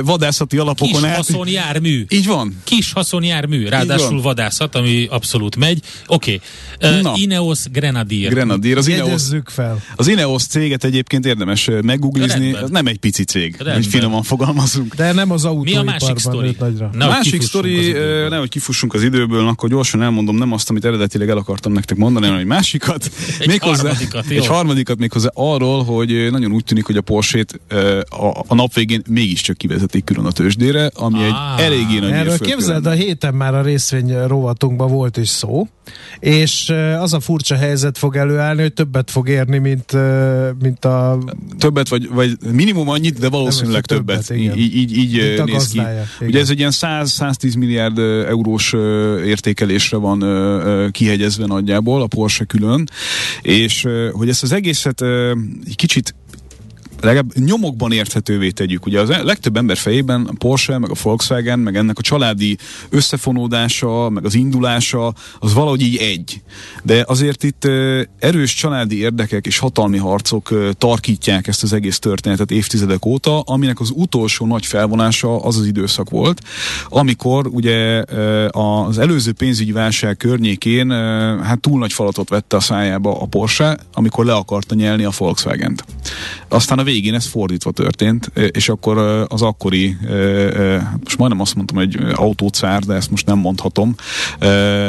F: vadászati alapokon
B: Kis haszonjármű.
F: Így van.
B: Kis haszonjármű. Ráadásul ráadásul vadászat, ami abszolút megy. Oké, okay. uh, Ineos Grenadier.
F: Grenadier, az
C: Ineos, fel.
F: Az Ineos céget egyébként érdemes meggooglizni, ez nem egy pici cég, Rendben. hogy finoman fogalmazunk.
C: De nem az autóiparban
B: Mi a másik sztori?
F: A másik sztori, nehogy kifussunk az időből, akkor gyorsan elmondom, nem azt, amit eredetileg el akartam nektek mondani, hanem egy másikat.
B: egy méghozzá, harmadikat,
F: jó. Egy harmadikat méghozzá arról, hogy nagyon úgy tűnik, hogy a Porsche-t a, a nap végén mégiscsak kivezetik külön a tőzsdére, ami ah, egy eléggé nagy
C: Erről képzeld, a héten már a részvény rovatunkban volt is szó, és az a furcsa helyzet fog előállni, hogy többet fog érni, mint, mint a...
F: Többet, vagy, vagy minimum annyit, de valószínűleg többet. többet. Így, így, így néz ki. Igen. Ugye ez egy ilyen 100-110 milliárd eurós értékelésre van kihegyezve nagyjából, a Porsche külön, és hogy ezt az egészet egy kicsit legalább nyomokban érthetővé tegyük. Ugye az legtöbb ember fejében a Porsche, meg a Volkswagen, meg ennek a családi összefonódása, meg az indulása, az valahogy így egy. De azért itt erős családi érdekek és hatalmi harcok tarkítják ezt az egész történetet évtizedek óta, aminek az utolsó nagy felvonása az az időszak volt, amikor ugye az előző pénzügyi válság környékén hát túl nagy falatot vette a szájába a Porsche, amikor le akarta nyelni a Volkswagen-t. Aztán a végén ez fordítva történt, és akkor az akkori, most majdnem azt mondtam, hogy autócár, de ezt most nem mondhatom,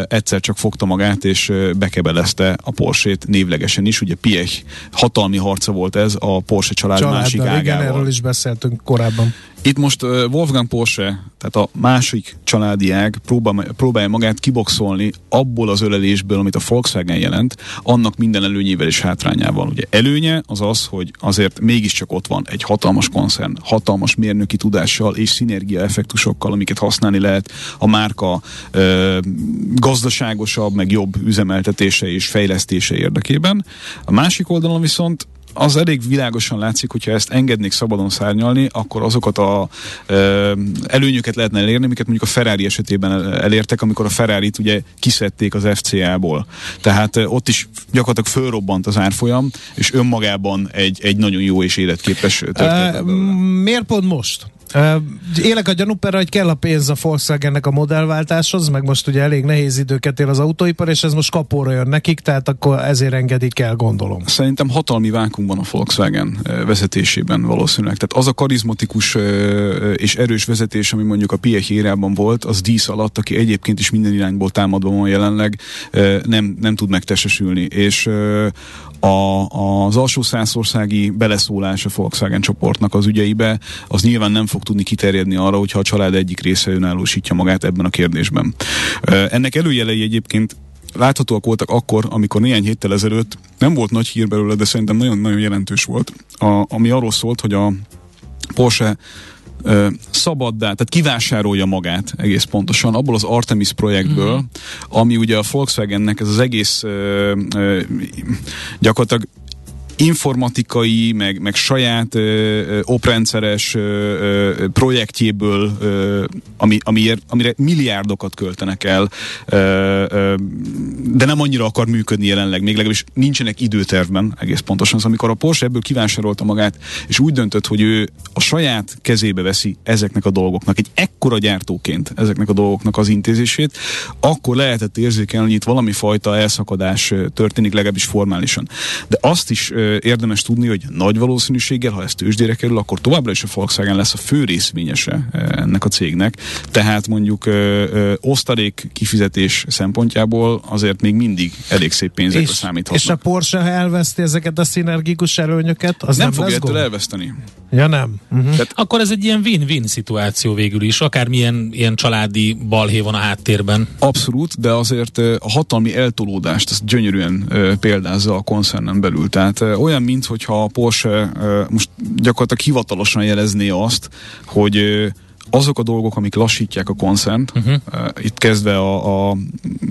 F: egyszer csak fogta magát, és bekebelezte a Porsét névlegesen is. Ugye Piech hatalmi harca volt ez a Porsche család Családdal, másik ágával. Igen,
C: erről is beszéltünk korábban.
F: Itt most Wolfgang Porsche, tehát a másik családi ág próbál, magát kiboxolni abból az ölelésből, amit a Volkswagen jelent, annak minden előnyével és hátrányával. Ugye előnye az az, hogy azért mégiscsak ott van egy hatalmas koncern, hatalmas mérnöki tudással és szinergia effektusokkal, amiket használni lehet a márka ö, gazdaságosabb, meg jobb üzemeltetése és fejlesztése érdekében. A másik oldalon viszont az elég világosan látszik, hogyha ezt engednék szabadon szárnyalni, akkor azokat a ö, előnyöket lehetne elérni, amiket mondjuk a Ferrari esetében elértek, amikor a Ferrari-t ugye kiszedték az FCA-ból. Tehát ö, ott is gyakorlatilag fölrobbant az árfolyam, és önmagában egy, egy nagyon jó és életképes történet. Uh,
C: miért pont most? Élek a gyanúperre, hogy kell a pénz a Volkswagennek a modellváltáshoz, meg most ugye elég nehéz időket él az autóipar, és ez most kapóra jön nekik, tehát akkor ezért engedik el, gondolom.
F: Szerintem hatalmi vákumban a Volkswagen vezetésében valószínűleg. Tehát az a karizmatikus és erős vezetés, ami mondjuk a Piech érában volt, az dísz alatt, aki egyébként is minden irányból támadva van jelenleg, nem, nem tud megtestesülni. És a, az alsó szászországi beleszólás a Volkswagen csoportnak az ügyeibe, az nyilván nem fog tudni kiterjedni arra, hogyha a család egyik része önállósítja magát ebben a kérdésben. Ennek előjelei egyébként láthatóak voltak akkor, amikor néhány héttel ezelőtt nem volt nagy hír belőle, de szerintem nagyon-nagyon jelentős volt, a, ami arról szólt, hogy a Porsche szabaddá, tehát kivásárolja magát egész pontosan abból az Artemis projektből, mm-hmm. ami ugye a Volkswagennek ez az egész gyakorlatilag informatikai, meg, meg saját ö, ö, oprendszeres ö, ö, projektjéből, ö, ami, amiért, amire milliárdokat költenek el, ö, ö, de nem annyira akar működni jelenleg, még legalábbis nincsenek időtervben egész pontosan. Szóval amikor a Porsche ebből kivásárolta magát, és úgy döntött, hogy ő a saját kezébe veszi ezeknek a dolgoknak, egy ekkora gyártóként ezeknek a dolgoknak az intézését, akkor lehetett érzékelni, hogy itt valami fajta elszakadás történik, legalábbis formálisan. De azt is érdemes tudni, hogy nagy valószínűséggel, ha ez tőzsdére kerül, akkor továbbra is a Volkswagen lesz a fő részvényese ennek a cégnek. Tehát mondjuk ö, ö, osztalék kifizetés szempontjából azért még mindig elég szép pénzekre és, számíthatnak.
C: És a Porsche, ha elveszti ezeket a szinergikus előnyöket, az nem,
F: nem fog ettől elveszteni.
C: Ja nem. Uh-huh.
B: Tehát, akkor ez egy ilyen win-win szituáció végül is, akármilyen ilyen családi balhé van a háttérben.
F: Abszolút, de azért a hatalmi eltolódást, ezt gyönyörűen példázza a koncernen belül. Tehát olyan, mintha a Porsche most gyakorlatilag hivatalosan jelezné azt, hogy azok a dolgok, amik lassítják a koncernt, uh-huh. itt kezdve a, a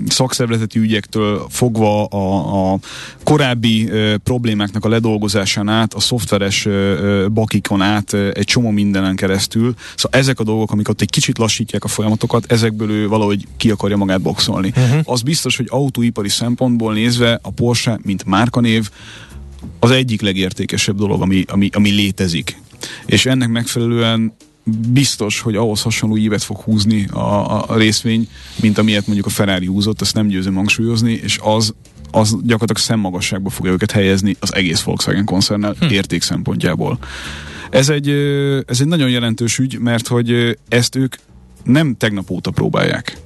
F: szakszervezeti ügyektől fogva a, a korábbi uh, problémáknak a ledolgozásán át, a szoftveres uh, bakikon át uh, egy csomó mindenen keresztül. Szóval ezek a dolgok, amik ott egy kicsit lassítják a folyamatokat, ezekből ő valahogy ki akarja magát boxolni. Uh-huh. Az biztos, hogy autóipari szempontból nézve a Porsche, mint márkanév, az egyik legértékesebb dolog, ami, ami, ami létezik. És ennek megfelelően biztos, hogy ahhoz hasonló ívet fog húzni a, a, a részvény, mint amilyet mondjuk a Ferrari húzott, ezt nem győzöm hangsúlyozni, és az, az gyakorlatilag szemmagasságba fogja őket helyezni az egész Volkswagen koncernnel hm. érték szempontjából. Ez egy, ez egy nagyon jelentős ügy, mert hogy ezt ők nem tegnap óta próbálják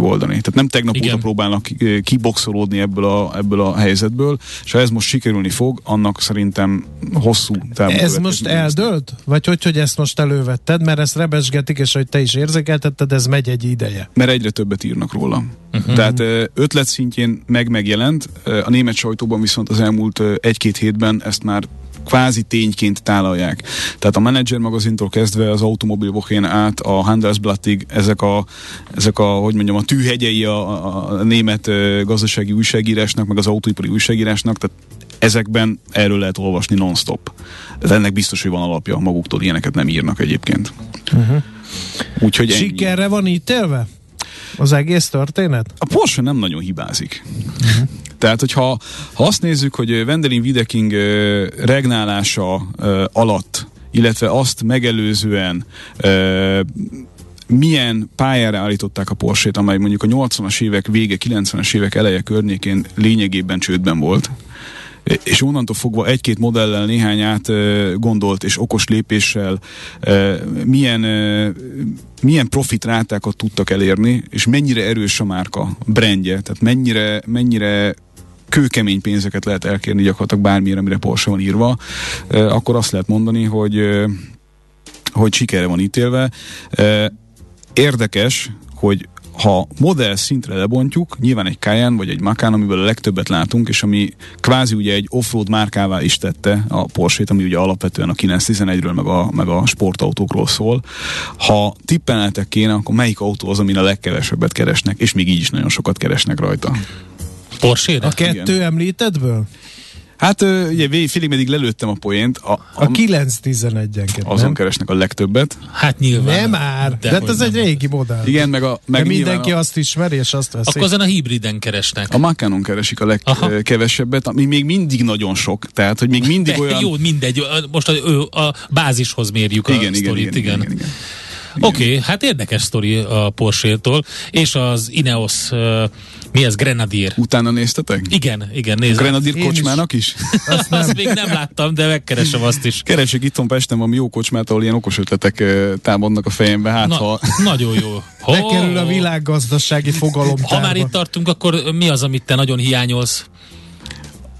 F: megoldani. Tehát nem tegnap Igen. óta próbálnak kiboxolódni ebből a, ebből a helyzetből, és ha ez most sikerülni fog, annak szerintem hosszú távú
C: Ez most eldőlt? Vagy hogy, hogy ezt most elővetted? Mert ezt rebesgetik, és hogy te is érzékeltetted, ez megy egy ideje.
F: Mert egyre többet írnak róla. Uh-huh. Tehát ötlet szintjén meg megjelent, a német sajtóban viszont az elmúlt egy-két hétben ezt már kvázi tényként tálalják. Tehát a Manager magazintól kezdve az Automobil Wochen át a Handelsblattig ezek a, ezek a, hogy mondjam, a tűhegyei a, a német gazdasági újságírásnak, meg az autóipari újságírásnak, tehát ezekben erről lehet olvasni non-stop. Ez ennek biztos, hogy van alapja, maguktól ilyeneket nem írnak egyébként. Uh-huh.
C: Úgyhogy Sikerre ennyi. van ítélve? Az egész történet?
F: A Porsche nem nagyon hibázik. Uh-huh. Tehát, hogyha ha azt nézzük, hogy Wendelin Videking regnálása alatt, illetve azt megelőzően milyen pályára állították a Porsét, amely mondjuk a 80-as évek vége, 90-es évek eleje környékén lényegében csődben volt, és onnantól fogva egy-két modellel néhány át gondolt és okos lépéssel milyen, milyen profit rátákat tudtak elérni, és mennyire erős a márka, brandje, tehát mennyire, mennyire kőkemény pénzeket lehet elkérni gyakorlatilag bármire, amire Porsche van írva, akkor azt lehet mondani, hogy hogy sikerre van ítélve. Érdekes, hogy ha modell szintre lebontjuk, nyilván egy Cayenne vagy egy Macan, amiből a legtöbbet látunk, és ami kvázi ugye egy offroad márkává is tette a Porsche-t, ami ugye alapvetően a 911-ről meg a, meg a sportautókról szól. Ha tippelnetek kéne, akkor melyik autó az, amin a legkevesebbet keresnek, és még így is nagyon sokat keresnek rajta?
B: Porsche
C: A kettő Igen. említettből?
F: Hát ugye félig meddig lelőttem a poént. A, a,
C: a 9-11-enként,
F: Azon nem? keresnek a legtöbbet.
B: Hát nyilván.
C: Nem már, de, de hát ez egy régi modell.
F: Igen, meg a...
C: Meg de mindenki a, azt ismeri, és azt veszi.
B: Akkor azon a hibriden keresnek.
F: A Macanon keresik a legkevesebbet, ami még mindig nagyon sok. Tehát, hogy még mindig de, olyan...
B: Jó, mindegy. Most a, a, a bázishoz mérjük
F: igen,
B: a
F: igen, sztorit. Igen, igen, igen, igen, igen.
B: Oké, okay, hát érdekes sztori a Porsche-tól, és az Ineos, uh, mi ez, Grenadier?
F: Utána néztetek?
B: Igen, igen, nézem.
F: Grenadier kocsmának is? is?
B: Azt, nem. azt még nem láttam, de megkeresem azt is.
F: Keresek itthon Pesten valami jó kocsmát, ahol ilyen okos ötletek támadnak a fejembe, hát Na, ha...
B: Nagyon jó.
C: Bekerül a világgazdasági fogalom.
B: Ha már itt tartunk, akkor mi az, amit te nagyon hiányolsz?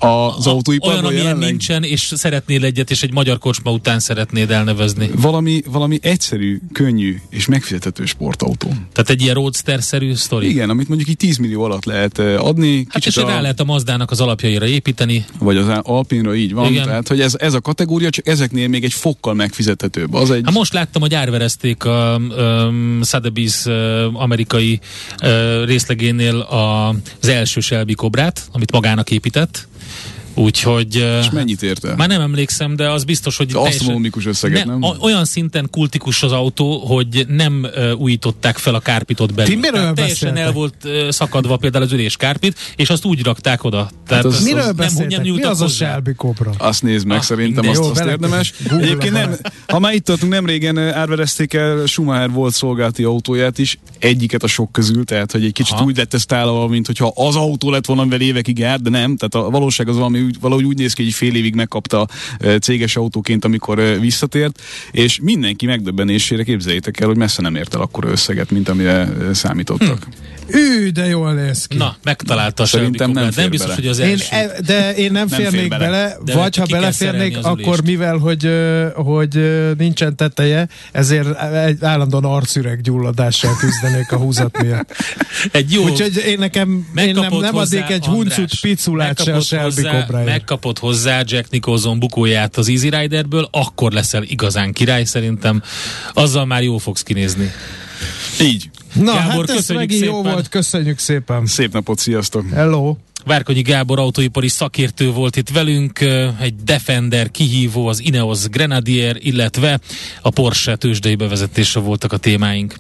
F: A, az autóiparban
B: Olyan, amilyen
F: jelenleg?
B: nincsen, és szeretnél egyet, és egy magyar kocsma után szeretnéd elnevezni.
F: Valami, valami egyszerű, könnyű és megfizethető sportautó.
B: Tehát egy ilyen roadster-szerű sztori.
F: Igen, amit mondjuk így 10 millió alatt lehet eh, adni.
B: Hát és rá lehet a Mazdának az alapjaira építeni.
F: Vagy az Alpinra így van.
B: Igen.
F: Tehát, hogy ez, ez a kategória, csak ezeknél még egy fokkal megfizethetőbb. Az egy...
B: Hát most láttam, hogy árverezték a um, Sotheby's uh, amerikai uh, részlegénél a, az első Shelby Cobrát, amit magának épített. Úgyhogy...
F: És mennyit érte?
B: Már nem emlékszem, de az biztos, hogy
F: Asztronómikus összeget, nem?
B: o- Olyan szinten kultikus az autó, hogy nem uh, újították fel a kárpitot belül.
C: Ti miről
B: Tehát teljesen
C: beszéltek?
B: el volt uh, szakadva például az ülés kárpit, és azt úgy rakták oda. Tehát
F: az-
B: az,
C: Miről
B: nem,
C: beszéltek? Mi az a
B: hozzá.
C: Shelby Cobra?
F: Azt nézd meg,
B: Ah,
F: szerintem
B: mindegy.
F: azt,
C: Jó,
F: azt érdemes. Egyébként nem, ha már itt tartunk, nem régen árverezték el Schumacher volt szolgálati autóját is, egyiket a sok közül, tehát hogy egy kicsit
B: Aha.
F: úgy lett ez tálva, mint hogyha az autó lett volna, amivel évekig járt, de nem, tehát a valóság az valami, úgy- valahogy úgy néz ki, hogy fél évig megkapta céges autóként, amikor visszatért, és mindenki megdöbbenésére képzeljétek el, hogy messze nem ért el akkor összeget, mint amire számítottak.
C: Ű, de jól néz ki.
B: Na, megtalálta a
F: Szerintem nem fér
B: Nem biztos,
F: bele.
B: hogy az
C: Én,
B: első.
C: e, de én nem,
F: Nem fér
C: férnék
F: bele.
C: bele,
B: De
C: vagy ha beleférnék, akkor mivel, hogy, hogy nincsen teteje, ezért egy állandóan arcüreg gyulladással küzdenék a húzat miatt.
B: Egy jó
C: Úgyhogy én nekem én nem, nem adnék egy huncut piculát se a Shelby
B: hozzá,
C: Cobráért.
B: Megkapott hozzá Jack Nicholson bukóját az Easy Riderből, akkor leszel igazán király szerintem. Azzal már jó fogsz kinézni.
F: Így.
C: Na,
B: Gábor,
C: hát ez
B: köszönjük
C: megint jó
B: szépen.
C: volt, köszönjük szépen.
F: Szép napot, sziasztok!
C: Hello.
B: Várkonyi Gábor autóipari szakértő volt itt velünk, egy Defender kihívó, az Ineos Grenadier, illetve a Porsche tőzsdei bevezetése voltak a témáink.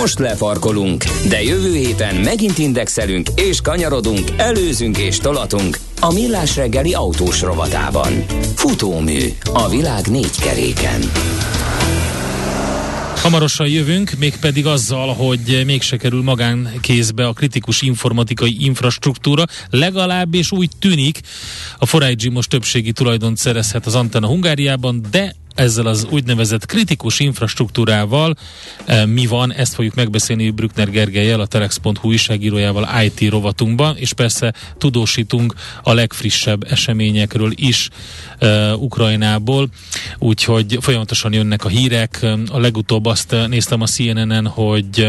D: Most lefarkolunk, de jövő héten megint indexelünk és kanyarodunk, előzünk és tolatunk a Millás reggeli autós rovatában. Futómű a világ négy keréken.
B: Hamarosan jövünk, mégpedig azzal, hogy mégse kerül magánkézbe a kritikus informatikai infrastruktúra, legalábbis úgy tűnik, a 4 most többségi tulajdont szerezhet az Antenna Hungáriában, de ezzel az úgynevezett kritikus infrastruktúrával e, mi van, ezt fogjuk megbeszélni Brückner Gergelyel, a Telex.hu újságírójával IT rovatunkban, és persze tudósítunk a legfrissebb eseményekről is e, Ukrajnából, úgyhogy folyamatosan jönnek a hírek. A legutóbb azt néztem a CNN-en, hogy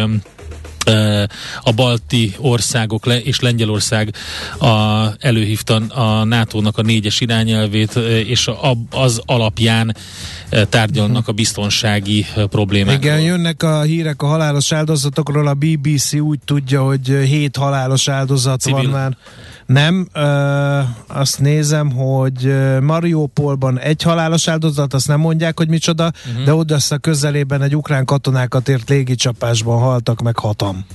B: a balti országok le, és Lengyelország a, előhívta a NATO-nak a négyes irányelvét, és a, az alapján tárgyalnak a biztonsági problémákról.
C: Igen, jönnek a hírek a halálos áldozatokról, a BBC úgy tudja, hogy hét halálos áldozat
B: Civil.
C: van már. Nem, ö, azt nézem, hogy Mariupolban egy halálos áldozat, azt nem mondják, hogy micsoda, uh-huh. de odassa közelében egy ukrán katonákat ért légicsapásban haltak meg hatan.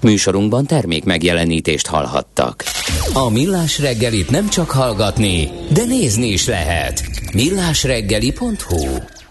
D: Műsorunkban termék megjelenítést hallhattak. A Millás reggelit nem csak hallgatni, de nézni is lehet. millásreggeli.hu